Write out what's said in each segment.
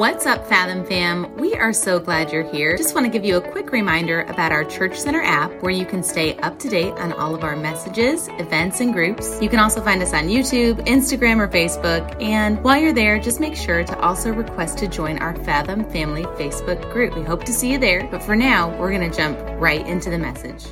What's up, Fathom fam? We are so glad you're here. Just want to give you a quick reminder about our Church Center app where you can stay up to date on all of our messages, events, and groups. You can also find us on YouTube, Instagram, or Facebook. And while you're there, just make sure to also request to join our Fathom Family Facebook group. We hope to see you there. But for now, we're going to jump right into the message.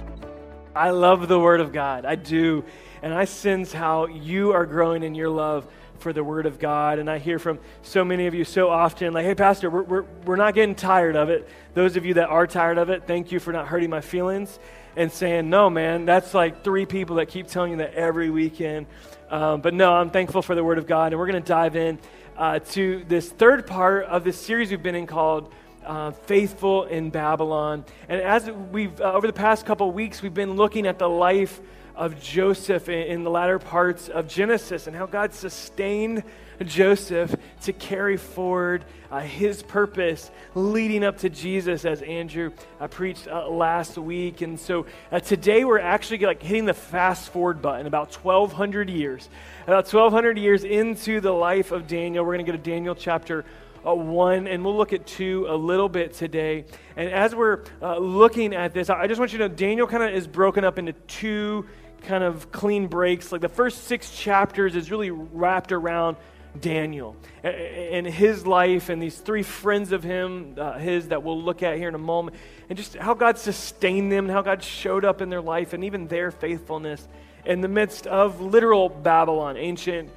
I love the Word of God. I do. And I sense how you are growing in your love for the Word of God. And I hear from so many of you so often, like, hey, Pastor, we're, we're, we're not getting tired of it. Those of you that are tired of it, thank you for not hurting my feelings and saying, no, man, that's like three people that keep telling you that every weekend. Um, but no, I'm thankful for the Word of God. And we're going to dive in uh, to this third part of this series we've been in called. Uh, faithful in Babylon. And as we've, uh, over the past couple weeks, we've been looking at the life of Joseph in, the latter parts of Genesis and how God sustained Joseph to carry forward uh, his purpose leading up to Jesus, as Andrew uh, preached uh, last week. And so uh, today we're actually like hitting the fast forward button about 1,200 years. About 1,200 years into the life of Daniel, we're going to go to Daniel chapter uh, 1, and we'll look at 2 a little bit today. And as we're uh, looking at this, I just want you to know Daniel kind of is broken up into two kind of clean breaks. Like the first six chapters is really wrapped around Daniel and his life and these three friends of him, uh, his that we'll look at here in a moment, and just how God sustained them and how God showed up in their life and even their faithfulness in the midst of literal Babylon, ancient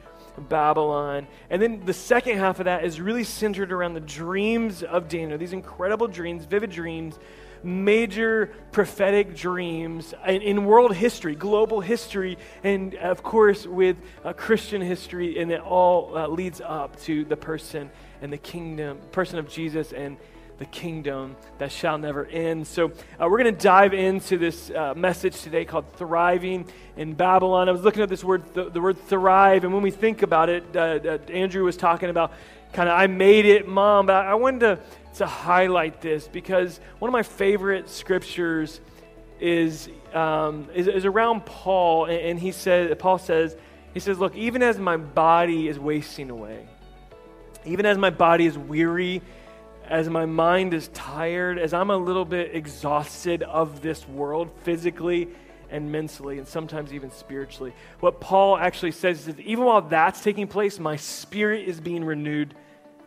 Babylon. And then the second half of that is really centered around the dreams of Daniel, these incredible dreams, vivid dreams major prophetic dreams in, in world history, global history, and of course with uh, Christian history, and it all uh, leads up to the person and the kingdom, person of Jesus and the kingdom that shall never end. So, uh, we're going to dive into this uh, message today called Thriving in Babylon. I was looking at this word, the, the word thrive, and when we think about it, uh, uh Andrew was talking about kind of, I made it, mom, but I wanted to to highlight this because one of my favorite scriptures is, um, is, is, around Paul, and, and he says, Paul says, he says, Look, even as my body is wasting away, even as my body is weary, as my mind is tired, as I'm a little bit exhausted of this world physically and mentally, and sometimes even spiritually, what Paul actually says is that even while that's taking place, my spirit is being renewed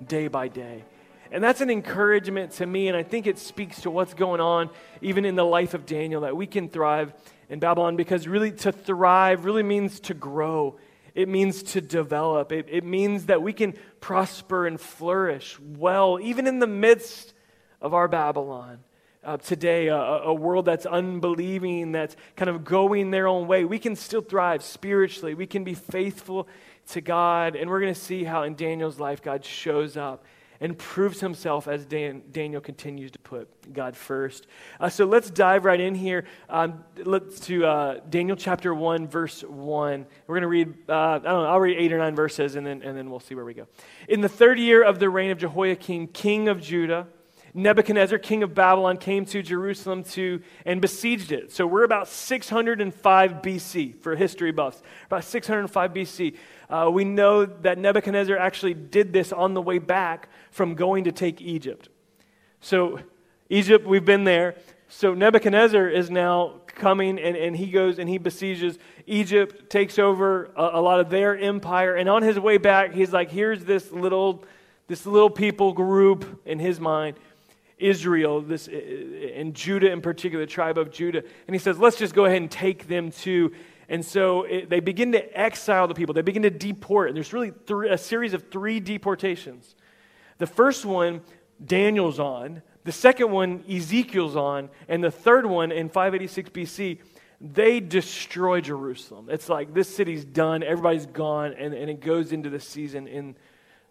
day by day. And that's an encouragement to me, and I think it speaks to what's going on even in the life of Daniel that we can thrive in Babylon because really to thrive really means to grow. It means to develop. It, it means that we can prosper and flourish well, even in the midst of our Babylon. Uh, today, a, a, world that's unbelieving, that's kind of going their own way, we can still thrive spiritually. We can be faithful to God. And we're going to see how in Daniel's life God shows up and proves himself as Dan, Daniel continues to put God first. Uh, so let's dive right in here. Um, let's to uh, Daniel chapter 1, verse 1. We're going to read, uh, I don't know, I'll read eight or nine verses and then, and then we'll see where we go. In the third year of the reign of Jehoiakim, king of Judah, Nebuchadnezzar, king of Babylon, came to Jerusalem to and besieged it. So we're about 605 BC for history buffs. About 605 BC. Uh, we know that Nebuchadnezzar actually did this on the way back from going to take Egypt. So, Egypt, we've been there. So, Nebuchadnezzar is now coming and, and he goes and he besieges Egypt, takes over a, a lot of their empire. And on his way back, he's like, here's this little, this little people group in his mind. Israel, this, and Judah in particular, the tribe of Judah. And he says, let's just go ahead and take them to and so it, they begin to exile the people, they begin to deport. And there's really three, a series of three deportations. The first one, Daniel's on. The second one, Ezekiel's on. And the third one, in 586 BC, they destroy Jerusalem. It's like this city's done, everybody's gone, and, and it goes into the season in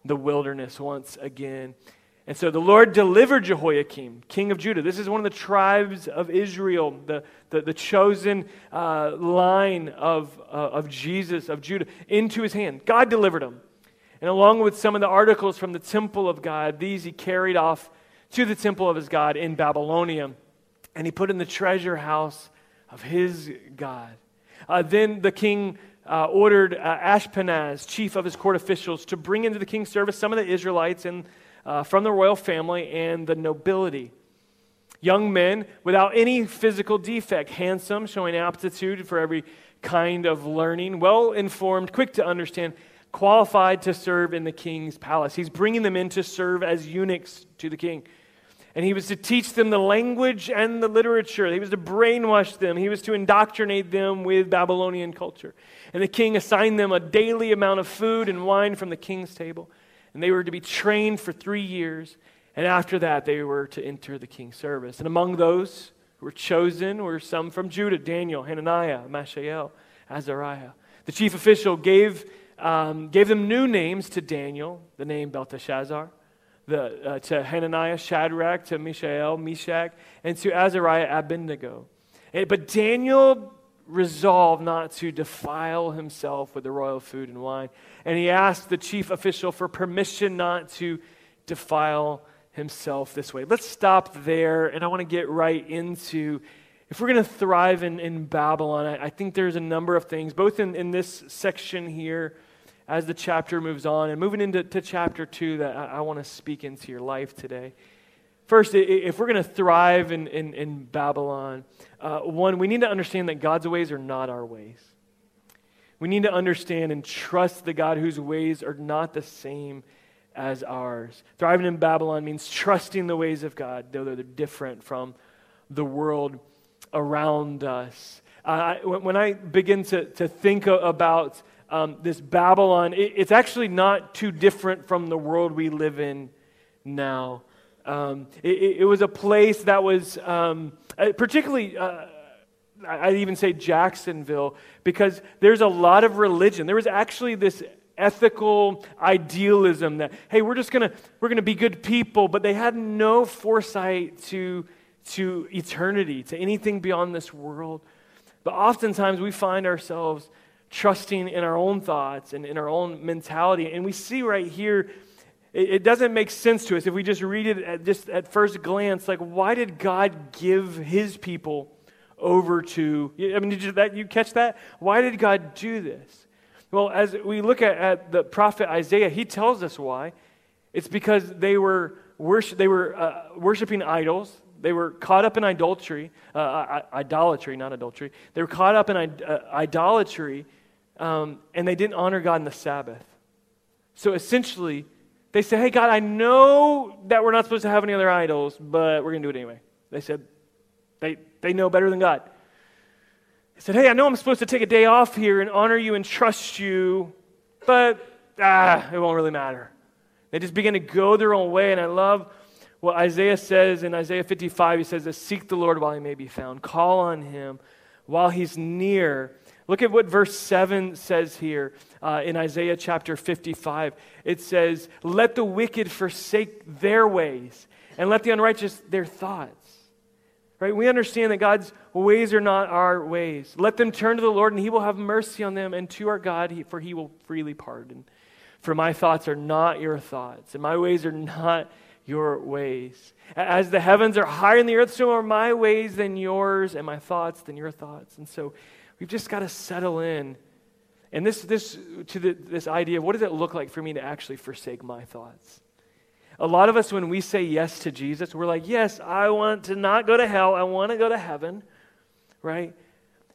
the wilderness once again. And so the Lord delivered Jehoiakim, king of Judah. This is one of the tribes of Israel, the, the, the chosen uh, line of, uh, of Jesus, of Judah, into his hand. God delivered him. And along with some of the articles from the temple of God, these he carried off to the temple of his God in Babylonia. And he put in the treasure house of his God. Uh, then the king uh, ordered uh, Ashpenaz, chief of his court officials, to bring into the king's service some of the Israelites and uh, from the royal family and the nobility. Young men without any physical defect, handsome, showing aptitude for every kind of learning, well informed, quick to understand, qualified to serve in the king's palace. He's bringing them in to serve as eunuchs to the king. And he was to teach them the language and the literature. He was to brainwash them. He was to indoctrinate them with Babylonian culture. And the king assigned them a daily amount of food and wine from the king's table. And they were to be trained for three years. And after that, they were to enter the king's service. And among those who were chosen were some from Judah Daniel, Hananiah, Mishael, Azariah. The chief official gave, um, gave them new names to Daniel, the name Belteshazzar, the, uh, to Hananiah, Shadrach, to Mishael, Meshach, and to Azariah, Abednego. And, but Daniel resolved not to defile himself with the royal food and wine. And he asked the chief official for permission not to defile himself this way. Let's stop there, and I want to get right into if we're going to thrive in, in Babylon, I, I, think there's a number of things, both in, in this section here as the chapter moves on and moving into to chapter two, that I, I want to speak into your life today. First, if we're going to thrive in, in, in Babylon, uh, one, we need to understand that God's ways are not our ways. We need to understand and trust the God whose ways are not the same as ours. Thriving in Babylon means trusting the ways of God, though they're different from the world around us. Uh, when I begin to, to think about um, this Babylon, it, it's actually not too different from the world we live in now. Um, it, it, was a place that was um, uh, particularly. Uh, I'd even say Jacksonville, because there's a lot of religion. There was actually this ethical idealism that hey we're just gonna we're gonna be good people but they had no foresight to to eternity to anything beyond this world but oftentimes we find ourselves trusting in our own thoughts and in our own mentality and we see right here it, it doesn't make sense to us if we just read it at just at first glance like why did god give his people over to i mean did you, that, you catch that why did god do this well, as we look at, at the prophet Isaiah, he tells us why. It's because they were, worship, they were uh, worshiping idols. They were caught up in idolatry, uh, idolatry, not adultery. They were caught up in uh, idolatry, um, and they didn't honor God in the Sabbath. So essentially, they said, Hey, God, I know that we're not supposed to have any other idols, but we're going to do it anyway. They said, they, they know better than God. They said, Hey, I know I'm supposed to take a day off here and honor you and trust you, but ah, it won't really matter. They just begin to go their own way. And I love what Isaiah says in Isaiah 55. He says, Seek the Lord while he may be found, call on him while he's near. Look at what verse 7 says here uh, in Isaiah chapter 55. It says, Let the wicked forsake their ways, and let the unrighteous their thoughts. Right? We understand that God's ways are not our ways. Let them turn to the Lord, and He will have mercy on them, and to our God, for He will freely pardon. For my thoughts are not your thoughts, and my ways are not your ways. As the heavens are higher than the earth, so are my ways than yours, and my thoughts than your thoughts. And so we've just got to settle in. And this, this to the, this idea of what does it look like for me to actually forsake my thoughts? A lot of us, when we say yes to Jesus, we're like, yes, I want to not go to hell. I want to go to heaven, right?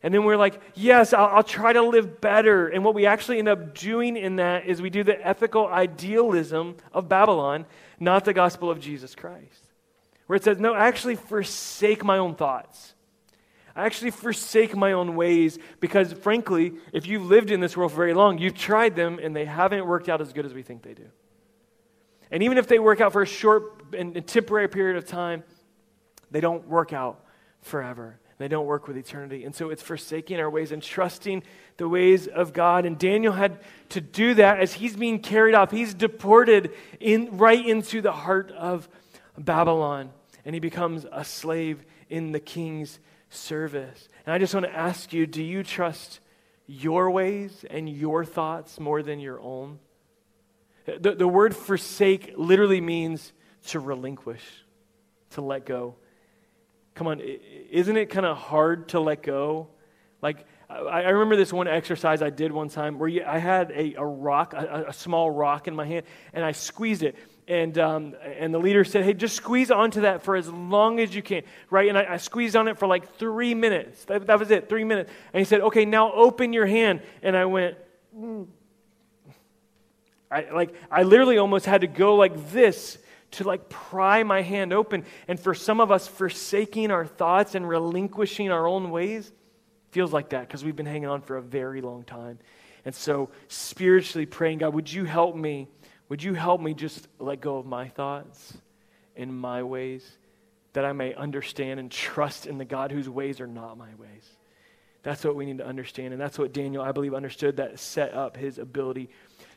And then we're like, yes, I'll, I'll, try to live better. And what we actually end up doing in that is we do the ethical idealism of Babylon, not the gospel of Jesus Christ. Where it says, no, actually forsake my own thoughts. I actually forsake my own ways because, frankly, if you've lived in this world for very long, you've tried them and they haven't worked out as good as we think they do. And even if they work out for a short and temporary period of time, they don't work out forever. They don't work with eternity. And so it's forsaking our ways and trusting the ways of God. And Daniel had to do that as he's being carried off. He's deported in, right into the heart of Babylon. And he becomes a slave in the king's service. And I just want to ask you do you trust your ways and your thoughts more than your own? The, the word forsake literally means to relinquish, to let go. Come on, isn't it kind of hard to let go? Like, I, remember this one exercise I did one time where I had a, a rock, a, a small rock in my hand, and I squeezed it. And, um, and the leader said, Hey, just squeeze onto that for as long as you can, right? And I, I squeezed on it for like three minutes. That, that, was it, three minutes. And he said, Okay, now open your hand. And I went, mm. I, like, I literally almost had to go like this to like pry my hand open. And for some of us, forsaking our thoughts and relinquishing our own ways feels like that because we've been hanging on for a very long time. And so, spiritually praying, God, would you help me? Would you help me just let go of my thoughts and my ways that I may understand and trust in the God whose ways are not my ways? That's what we need to understand. And that's what Daniel, I believe, understood that set up his ability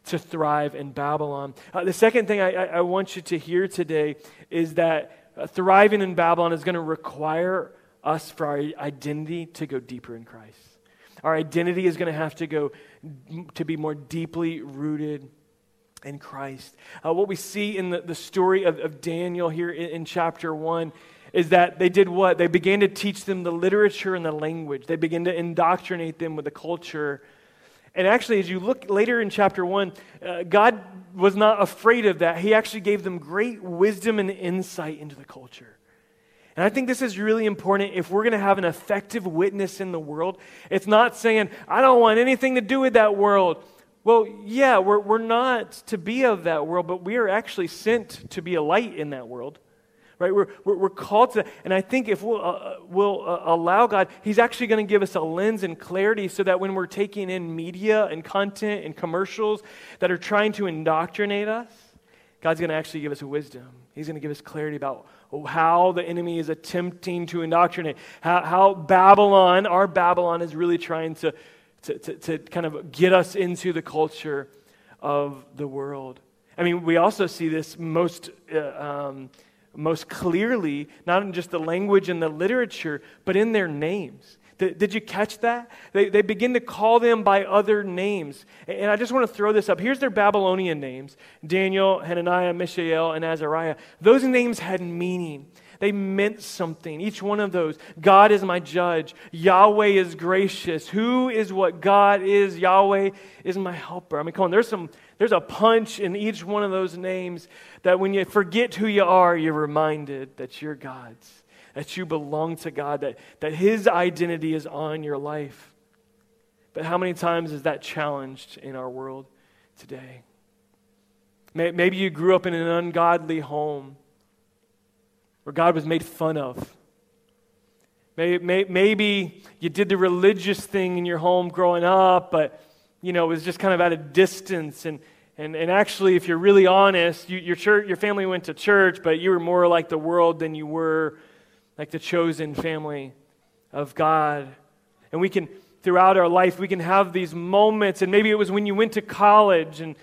to thrive in Babylon. Uh, the second thing I, I, I, want you to hear today is that uh, thriving in Babylon is going to require us for our identity to go deeper in Christ. Our identity is going to have to go to be more deeply rooted in Christ. Uh, what we see in the, the story of, of Daniel here in, in chapter 1 is that they did what? They began to teach them the literature and the language. They began to indoctrinate them with the culture. And actually, as you look later in chapter 1, uh, God was not afraid of that. He actually gave them great wisdom and insight into the culture. And I think this is really important if we're going to have an effective witness in the world. It's not saying, I don't want anything to do with that world. Well, yeah, we're, we're not to be of that world, but we are actually sent to be a light in that world. Right? We're, we're, we're called to, and I think if we'll, uh, uh we'll uh, allow God, He's actually going to give us a lens and clarity so that when we're taking in media and content and commercials that are trying to indoctrinate us, God's going to actually give us wisdom. He's going to give us clarity about how the enemy is attempting to indoctrinate, how, how Babylon, our Babylon, is really trying to to, to, to kind of get us into the culture of the world. I mean, we also see this most, uh, um, most clearly, not in just the language and the literature, but in their names. Did, did you catch that? They, they begin to call them by other names. And I just want to throw this up. Here's their Babylonian names Daniel, Hananiah, Mishael, and Azariah. Those names had meaning. They meant something. Each one of those. God is my judge. Yahweh is gracious. Who is what God is? Yahweh is my helper. I mean, come on, there's some there's a punch in each one of those names that when you forget who you are, you're reminded that you're God's, that you belong to God, that, that His identity is on your life. But how many times is that challenged in our world today? Maybe you grew up in an ungodly home where God was made fun of. Maybe you did the religious thing in your home growing up, but you know, it was just kind of at a distance. And, and, and actually, if you're really honest, you, your, church, your family went to church, but you were more like the world than you were like the chosen family of God. And we can, throughout our life, we can have these moments. And maybe it was when you went to college and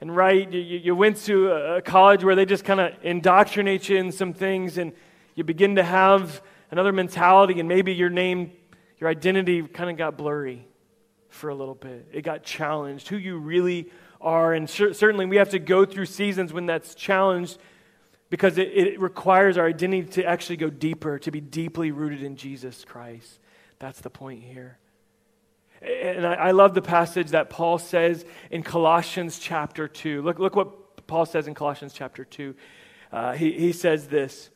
and right, you, you went to a college where they just kind of indoctrinate you in some things, and you begin to have another mentality, and maybe your name, your identity kind of got blurry for a little bit. It got challenged, who you really are. And certainly we have to go through seasons when that's challenged because it, it requires our identity to actually go deeper, to be deeply rooted in Jesus Christ. That's the point here. And I, I, love the passage that Paul says in Colossians chapter 2. Look, look what Paul says in Colossians chapter 2. Uh, he, he says this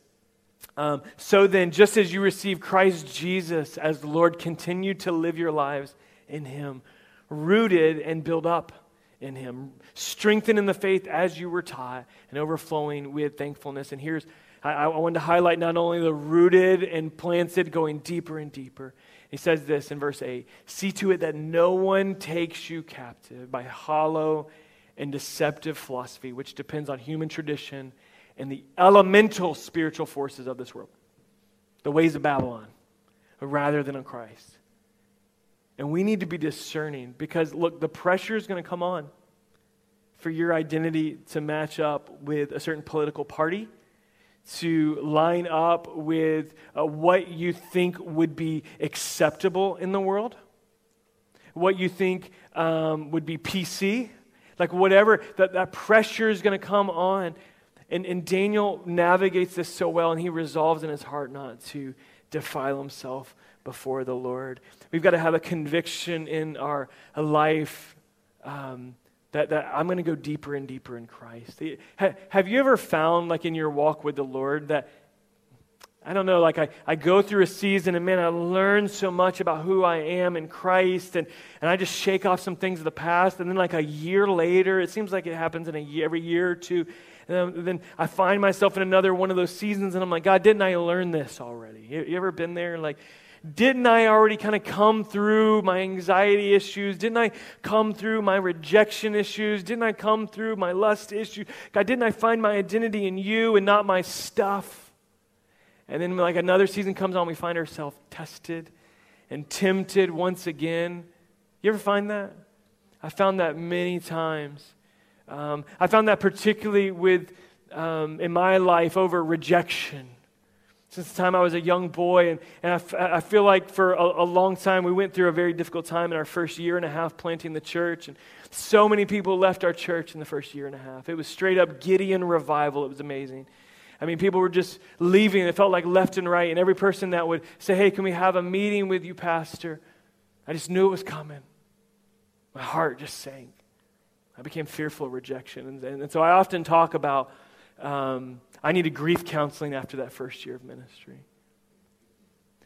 um, So then, just as you receive Christ Jesus as the Lord, continue to live your lives in Him, rooted and built up in Him, strengthened in the faith as you were taught, and overflowing with thankfulness. And here's I, I wanted to highlight not only the rooted and planted, going deeper and deeper. He says this in verse 8 See to it that no one takes you captive by hollow and deceptive philosophy, which depends on human tradition and the elemental spiritual forces of this world, the ways of Babylon, rather than on Christ. And we need to be discerning because, look, the pressure is going to come on for your identity to match up with a certain political party to line up with uh, what you think would be acceptable in the world, what you think um, would be PC, like whatever, that, that pressure is going to come on. And, and Daniel navigates this so well, and he resolves in his heart not to defile himself before the Lord. We've got to have a conviction in our life um, that, that I'm going to go deeper and deeper in Christ. Have you ever found, like in your walk with the Lord, that I don't know, like I, I go through a season and man, I learn so much about who I am in Christ and, and I just shake off some things of the past. And then, like a year later, it seems like it happens in a year, every year or two. And then, I find myself in another one of those seasons and I'm like, God, didn't I learn this already? You, you ever been there? Like, didn't I already kind of come through my anxiety issues? Didn't I come through my rejection issues? Didn't I come through my lust issues? God, didn't I find my identity in you and not my stuff? And then, like another season comes on, we find ourselves tested and tempted once again. You ever find that? I found that many times. Um, I found that particularly with, um, in my life, over rejection. Since the time I was a young boy, and, and I, f- I feel like for a, a long time we went through a very difficult time in our first year and a half planting the church, and so many people left our church in the first year and a half. It was straight up Gideon revival. It was amazing. I mean, people were just leaving. It felt like left and right. And every person that would say, Hey, can we have a meeting with you, Pastor? I just knew it was coming. My heart just sank. I became fearful of rejection. And, and, and so I often talk about um, I needed grief counseling after that first year of ministry.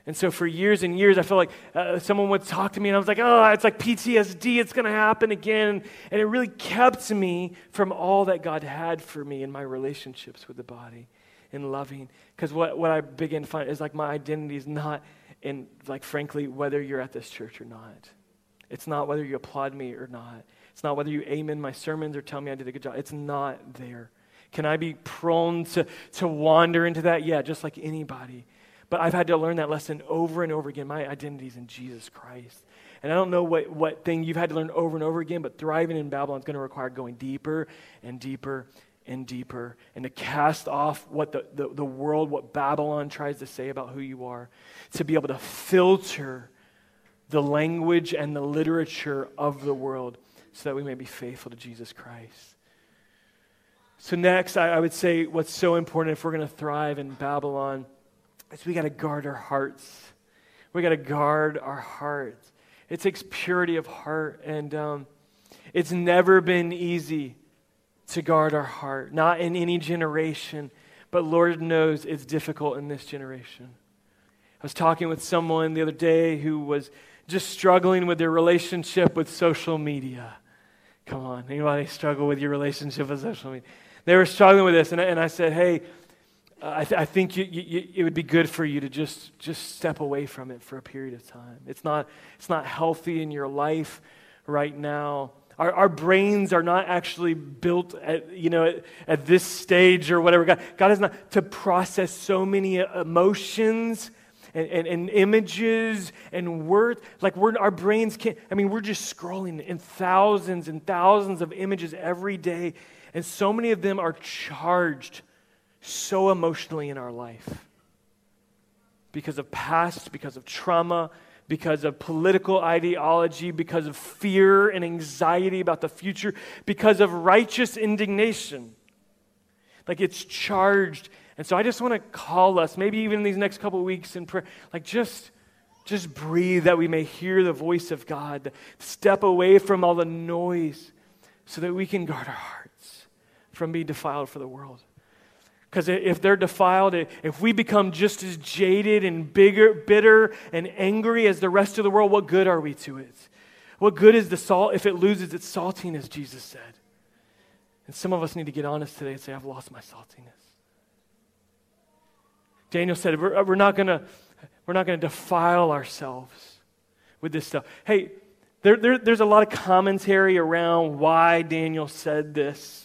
And so for years and years, I felt like uh, someone would talk to me, and I was like, oh, it's like PTSD, it's going to happen again. And it really kept me from all that God had for me in my relationships with the body in loving. Because what, what I began to find is like my identity is not in, like, frankly, whether you're at this church or not. It's not whether you applaud me or not. It's not whether you amen my sermons or tell me I did a good job. It's not there. Can I be prone to, to wander into that? Yeah, just like anybody. But I've had to learn that lesson over and over again. My identity is in Jesus Christ. And I don't know what, what thing you've had to learn over and over again, but thriving in Babylon is going to require going deeper and deeper and deeper and to cast off what the, the, the world, what Babylon tries to say about who you are, to be able to filter the language and the literature of the world so that we may be faithful to Jesus Christ. So, next, I, I would say what's so important if we're going to thrive in Babylon is we got to guard our hearts. We got to guard our hearts. It takes purity of heart, and um, it's never been easy to guard our heart, not in any generation, but Lord knows it's difficult in this generation. I was talking with someone the other day who was just struggling with their relationship with social media. Come on, anybody struggle with your relationship with social media? They were struggling with this, and I, and I said, hey, I, th- I, think you, you, it would be good for you to just, just step away from it for a period of time. It's not, it's not healthy in your life right now. Our, our brains are not actually built at, you know, at, at this stage or whatever. God, God is not to process so many emotions and, and, and images and words. Like we're, our brains can't, I mean, we're just scrolling in thousands and thousands of images every day. And so many of them are charged so emotionally in our life because of past, because of trauma, because of political ideology, because of fear and anxiety about the future, because of righteous indignation. Like it's charged. And so I just want to call us, maybe even in these next couple weeks in prayer, like just just breathe that we may hear the voice of God. Step away from all the noise so that we can guard our hearts from being defiled for the world. Because if they're defiled, if we become just as jaded and bigger, bitter and angry as the rest of the world, what good are we to it? What good is the salt if it loses its saltiness, Jesus said? And some of us need to get honest today and say, I've lost my saltiness. Daniel said, We're, we're not going to we're not going to defile ourselves with this stuff. Hey, there, there, there's a lot of commentary around why Daniel said this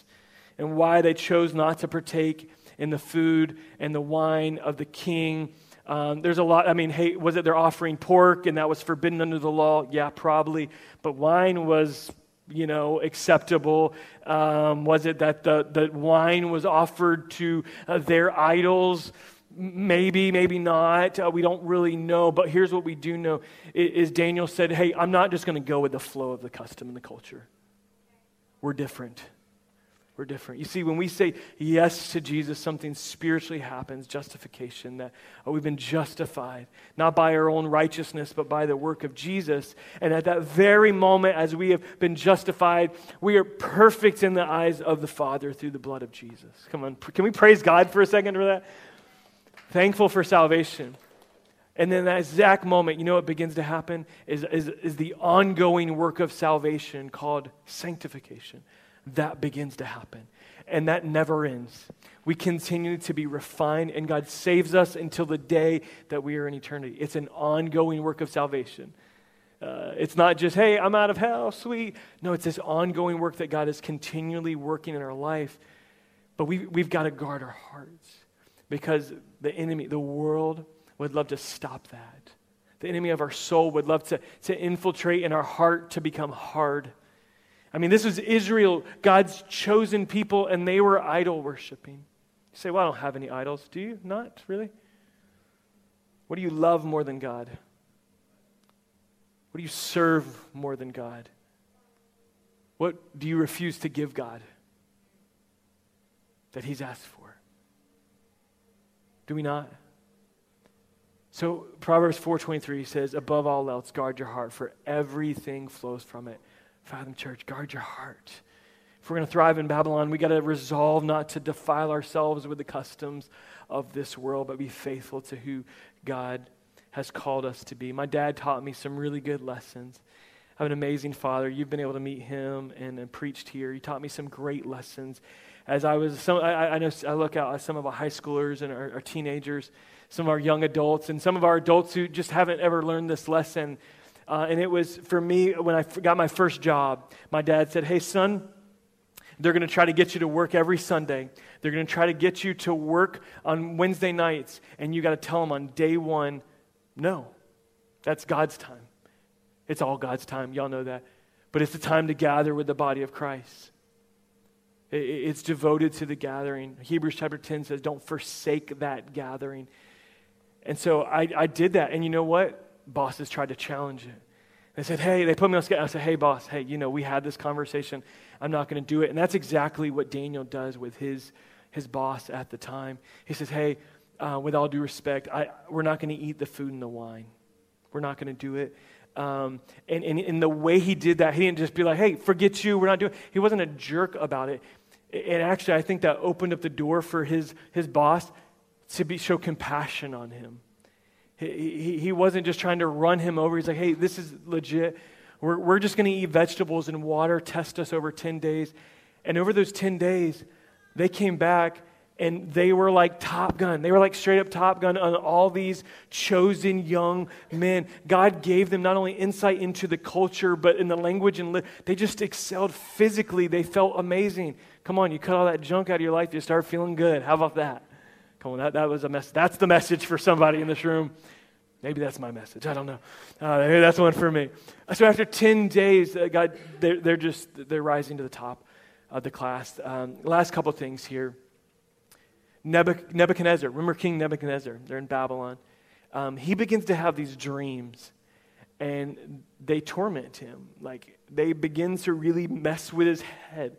and why they chose not to partake in the food and the wine of the king. Um, there's a lot, I mean, hey, was it they're offering pork and that was forbidden under the law? Yeah, probably. But wine was, you know, acceptable. Um, was it that the, the wine was offered to uh, their idols? Maybe, maybe not. Uh, we don't really know. But here's what we do know is Daniel said, hey, I'm not just going to go with the flow of the custom and the culture. We're different. We're different. You see, when we say yes to Jesus, something spiritually happens justification, that oh, we've been justified, not by our own righteousness, but by the work of Jesus. And at that very moment, as we have been justified, we are perfect in the eyes of the Father through the blood of Jesus. Come on, can we praise God for a second for that? Thankful for salvation. And then that exact moment, you know what begins to happen is, is, is the ongoing work of salvation called sanctification that begins to happen. And that never ends. We continue to be refined, and God saves us until the day that we are in eternity. It's an ongoing work of salvation. Uh, it's not just, hey, I'm out of hell, sweet. No, it's this ongoing work that God is continually working in our life. But we, we've got to guard our hearts because the enemy, the world, would love to stop that. The enemy of our soul would love to, to infiltrate in our heart to become hard. I mean, this was Israel, God's chosen people, and they were idol worshiping. You say, Well, I don't have any idols. Do you? Not really? What do you love more than God? What do you serve more than God? What do you refuse to give God that He's asked for? Do we not? So Proverbs 4:23 says, "Above all else, guard your heart, for everything flows from it." Fathom Church, guard your heart. If we're going to thrive in Babylon, we got to resolve not to defile ourselves with the customs of this world, but be faithful to who God has called us to be. My dad taught me some really good lessons. I have an amazing father. You've been able to meet him and, and preached here. He taught me some great lessons. As I was, some, I, I know I look out at some of our high schoolers and our, our teenagers, some of our young adults, and some of our adults who just haven't ever learned this lesson uh, and it was for me when I got my first job. My dad said, Hey, son, they're going to try to get you to work every Sunday. They're going to try to get you to work on Wednesday nights. And you got to tell them on day one, no, that's God's time. It's all God's time. Y'all know that. But it's the time to gather with the body of Christ. It's devoted to the gathering. Hebrews chapter 10 says, don't forsake that gathering. And so I, I did that. And you know what? Bosses tried to challenge it. They said, hey, they put me on schedule. I said, hey, boss, hey, you know, we had this conversation. I'm not going to do it. And that's exactly what Daniel does with his, his boss at the time. He says, hey, uh, with all due respect, I, we're not going to eat the food and the wine. We're not going to do it. Um, and, and in the way he did that, he didn't just be like, hey, forget you, we're not doing it. He wasn't a jerk about it. And actually, I think that opened up the door for his, his boss to be, show compassion on him. He, he, wasn't just trying to run him over. He's like, hey, this is legit. We're, we're just going to eat vegetables and water, test us over 10 days. And over those 10 days, they came back and they were like Top Gun. They were like straight up Top Gun on all these chosen young men. God gave them not only insight into the culture, but in the language and li- they just excelled physically. They felt amazing. Come on, you cut all that junk out of your life, you start feeling good. How about that? Come on, that, that was a mess. That's the message for somebody in this room. Maybe that's my message. I don't know. Uh, that's one for me. So after 10 days, uh, God, they're, they're just, they're rising to the top of the class. Um, last couple things here. Nebuchadnezzar, remember King Nebuchadnezzar? They're in Babylon. Um, he begins to have these dreams, and they torment him. Like, they begin to really mess with his head,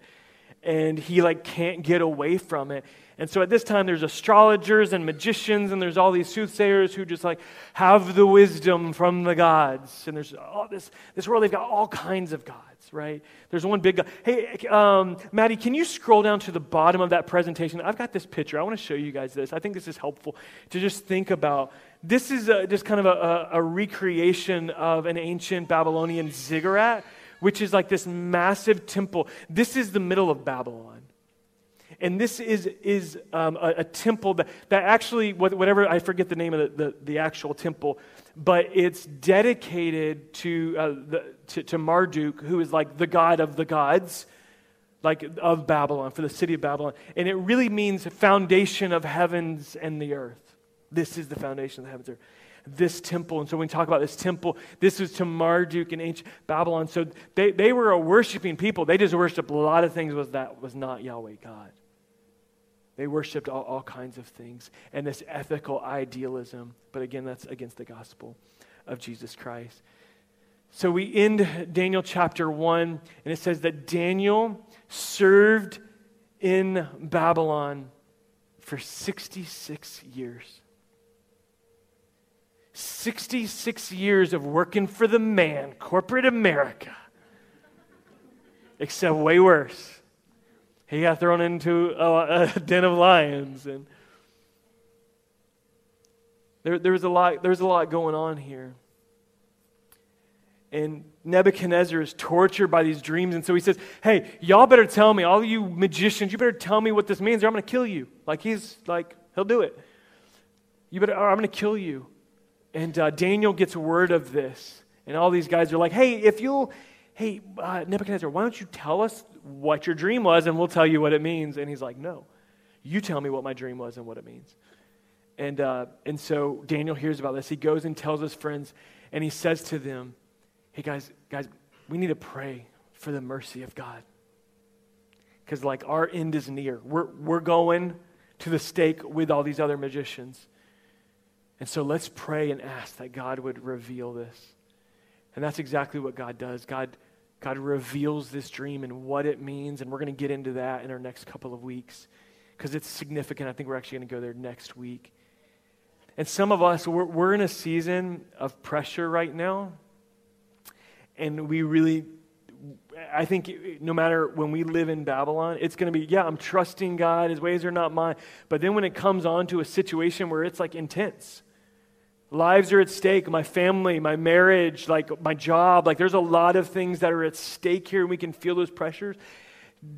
and he, like, can't get away from it. And so at this time, there's astrologers and magicians, and there's all these soothsayers who just like have the wisdom from the gods. And there's all this, this world, they've got all kinds of gods, right? There's one big God. Hey, um, Maddie, can you scroll down to the bottom of that presentation? I've got this picture. I want to show you guys this. I think this is helpful to just think about. This is a, just kind of a, a recreation of an ancient Babylonian ziggurat, which is like this massive temple. This is the middle of Babylon. And this is, is um, a, a, temple that, that actually, whatever, I forget the name of the, the, the actual temple, but it's dedicated to, uh, the, to, to Marduk, who is like the god of the gods, like of Babylon, for the city of Babylon. And it really means foundation of heavens and the earth. This is the foundation of the heavens and earth this temple. And so when we talk about this temple, this was to Marduk in ancient Babylon. So they, they were a worshiping people. They just worshiped a lot of things was that was not Yahweh God. They worshiped all, all kinds of things and this ethical idealism. But again, that's against the gospel of Jesus Christ. So we end Daniel chapter 1, and it says that Daniel served in Babylon for 66 years. 66 years of working for the man, corporate America. Except way worse. He got thrown into a, a den of lions and there, there's, a lot, there's a lot going on here. And Nebuchadnezzar is tortured by these dreams. And so he says, Hey, y'all better tell me, all you magicians, you better tell me what this means or I'm going to kill you. Like he's like, he'll do it. You better, I'm going to kill you. And uh, Daniel gets word of this. And all these guys are like, Hey, if you'll, hey, uh, Nebuchadnezzar, why don't you tell us what your dream was and we'll tell you what it means? And he's like, No, you tell me what my dream was and what it means. And, uh, and so Daniel hears about this. He goes and tells his friends, and he says to them, hey guys, guys, we need to pray for the mercy of God. Because like our end is near. We're, we're going to the stake with all these other magicians. And so let's pray and ask that God would reveal this. And that's exactly what God does. God, God reveals this dream and what it means, and we're going to get into that in our next couple of weeks because it's significant. I think we're actually going to go there next week. And some of us, we're, we're in a season of pressure right now and we really I think no matter when we live in Babylon, it's going to be, yeah, I'm trusting God. His ways are not mine. But then when it comes on to a situation where it's like intense, lives are at stake, my family, my marriage, like my job, like there's a lot of things that are at stake here, and we can feel those pressures.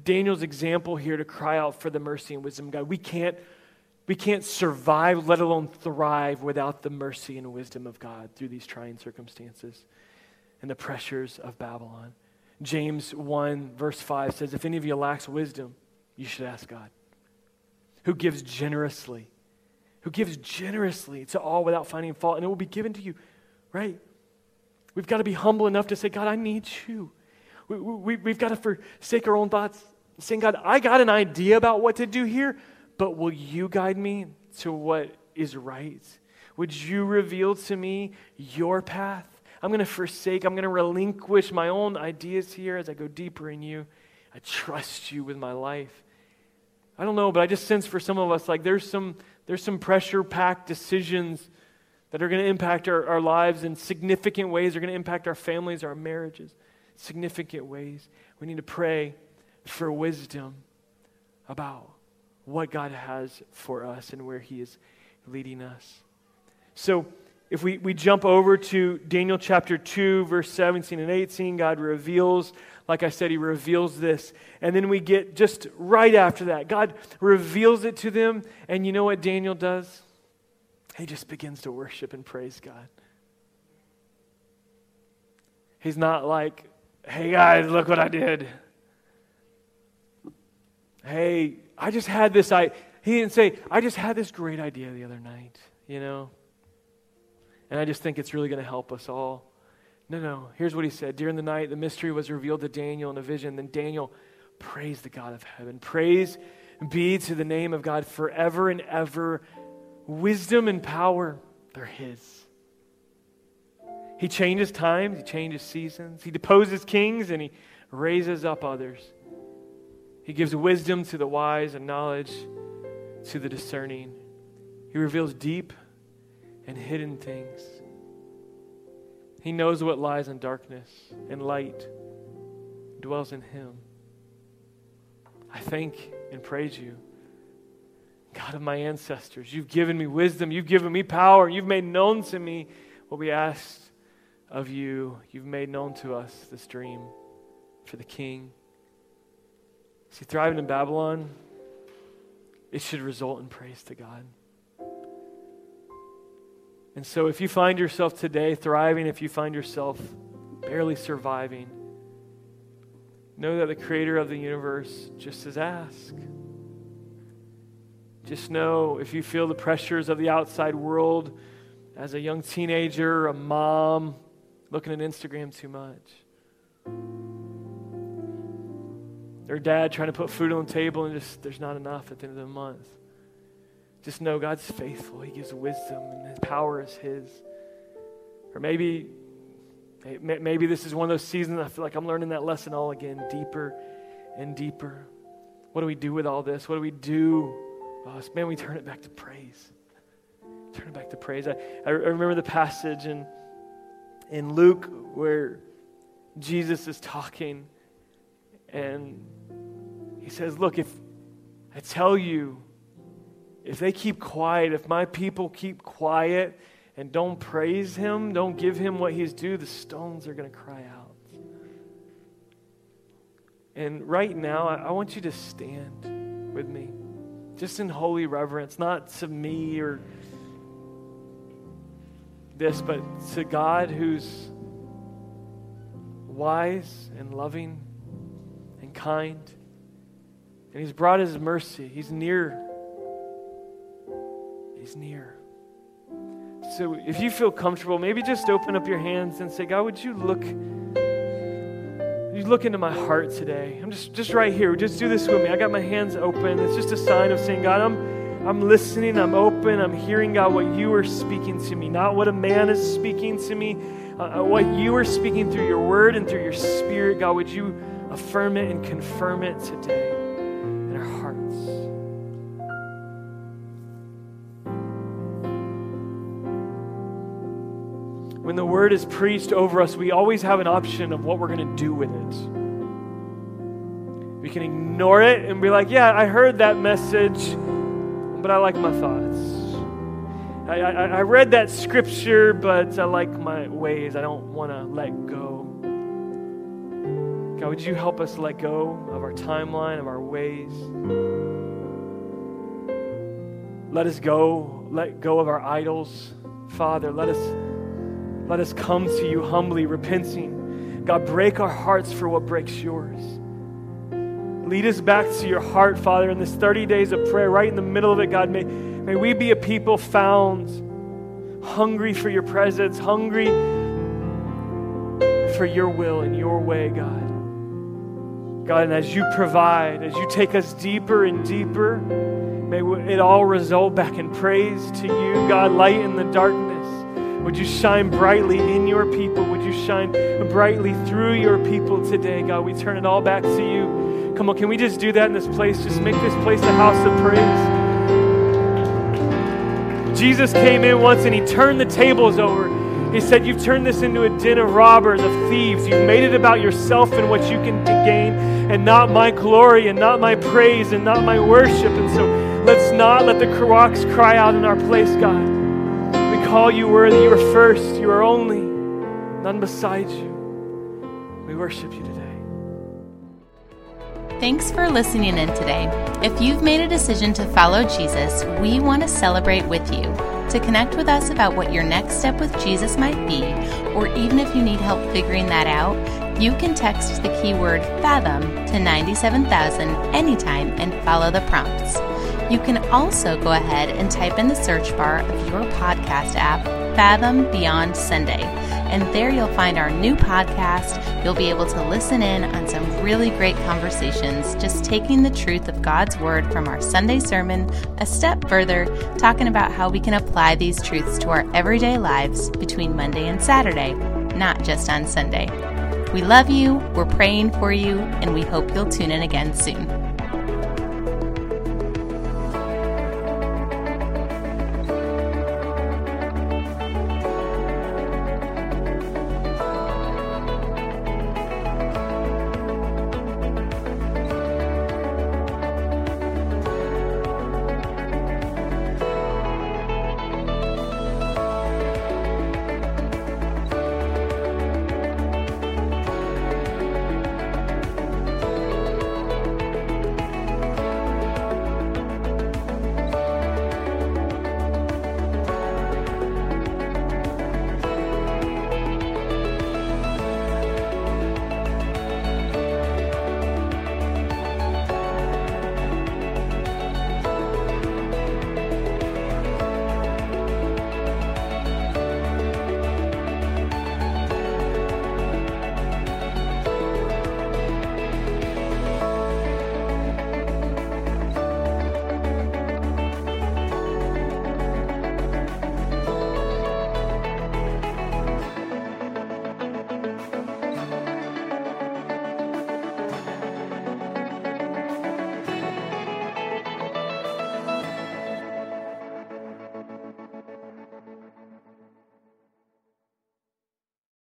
Daniel's example here to cry out for the mercy and wisdom of God. We can't, we can't survive, let alone thrive, without the mercy and wisdom of God through these trying circumstances and the pressures of Babylon. James 1, verse 5 says, If any of you lacks wisdom, you should ask God, who gives generously, who gives generously to all without finding fault, and it will be given to you, right? We've got to be humble enough to say, God, I need you. We, we, we've got to forsake our own thoughts, saying, God, I got an idea about what to do here, but will you guide me to what is right? Would you reveal to me your path? I'm going to forsake, I'm going to relinquish my own ideas here as I go deeper in you. I trust you with my life. I don't know, but I just sense for some of us like there's some there's some pressure packed decisions that are going to impact our, our lives in significant ways. They're going to impact our families, our marriages, significant ways. We need to pray for wisdom about what God has for us and where He is leading us. So, if we, we jump over to Daniel chapter 2, verse 17 and 18, God reveals, like I said, He reveals this. And then we get just right after that, God reveals it to them. And you know what Daniel does? He just begins to worship and praise God. He's not like, hey guys, look what I did. Hey, I just had this I he didn't say, I just had this great idea the other night, you know. And I just think it's really going to help us all. No, no. Here's what he said. During the night, the mystery was revealed to Daniel in a vision. Then Daniel praised the God of heaven. Praise be to the name of God forever and ever. Wisdom and power, they're his. He changes times, he changes seasons, he deposes kings, and he raises up others. He gives wisdom to the wise and knowledge to the discerning. He reveals deep and hidden things. He knows what lies in darkness, and light dwells in him. I thank and praise you. God of my ancestors, you've given me wisdom, you've given me power, you've made known to me what we asked of you. You've made known to us this dream for the king. See, thriving in Babylon, it should result in praise to God. And so, if you find yourself today thriving, if you find yourself barely surviving, know that the creator of the universe just says, ask. Just know if you feel the pressures of the outside world as a young teenager, a mom, looking at Instagram too much, or dad trying to put food on the table and just there's not enough at the end of the month. Just know God's faithful. He gives wisdom, and His power is His. Or maybe, maybe this is one of those seasons I feel like I'm learning that lesson all again, deeper and deeper. what do we do with all this? What do we do? Oh, man, we turn it back to praise. Turn it back to praise. I, I remember the passage in, in Luke where Jesus is talking and he says, Look, if I tell you, if they keep quiet, if my people keep quiet and don't praise him, don't give him what he's due, the stones are going to cry out. And right now, I, I want you to stand with me, just in holy reverence, not to me or this, but to God who's wise and loving and kind. And He's brought His mercy. He's near. He's near. So if you feel comfortable, maybe just open up your hands and say, God, would you look? You look into my heart today. I'm just, just right here. Just do this with me. I got my hands open. It's just a sign of saying, God, I'm, I'm listening. I'm open. I'm hearing, God, what you are speaking to me, not what a man is speaking to me, uh, uh what you are speaking through your word and through your spirit. God, would you affirm it and confirm it today in our hearts? When the word is preached over us, we always have an option of what we're going to do with it. We can ignore it and be like, yeah, I heard that message, but I like my thoughts. I, I, I read that scripture, but I like my ways. I don't want to let go. God, would you help us let go of our timeline, of our ways? Let us go, let go of our idols. Father, let us let us come to you humbly, repenting. God, break our hearts for what breaks yours. Lead us back to your heart, Father, in this 30 days of prayer, right in the middle of it, God. May, may we be a people found hungry for your presence, hungry for your will and your way, God. God, and as you provide, as you take us deeper and deeper, may it all result back in praise to you, God, light in the darkness. Would you shine brightly in your people? Would you shine brightly through your people today, God? We turn it all back to you. Come on, can we just do that in this place? Just make this place a house of praise. Jesus came in once and he turned the tables over. He said, You've turned this into a den of robbers, of thieves. You've made it about yourself and what you can gain, and not my glory, and not my praise, and not my worship. And so let's not let the rocks cry out in our place, God call you worthy. You are first. You are only. None beside you. We worship you today. Thanks for listening in today. If you've made a decision to follow Jesus, we want to celebrate with you. To connect with us about what your next step with Jesus might be, or even if you need help figuring that out, you can text the keyword FATHOM to 97000 anytime and follow the prompts. You can also go ahead and type in the search bar of your podcast app, Fathom Beyond Sunday. And there you'll find our new podcast. You'll be able to listen in on some really great conversations, just taking the truth of God's Word from our Sunday sermon a step further, talking about how we can apply these truths to our everyday lives between Monday and Saturday, not just on Sunday. We love you, we're praying for you, and we hope you'll tune in again soon.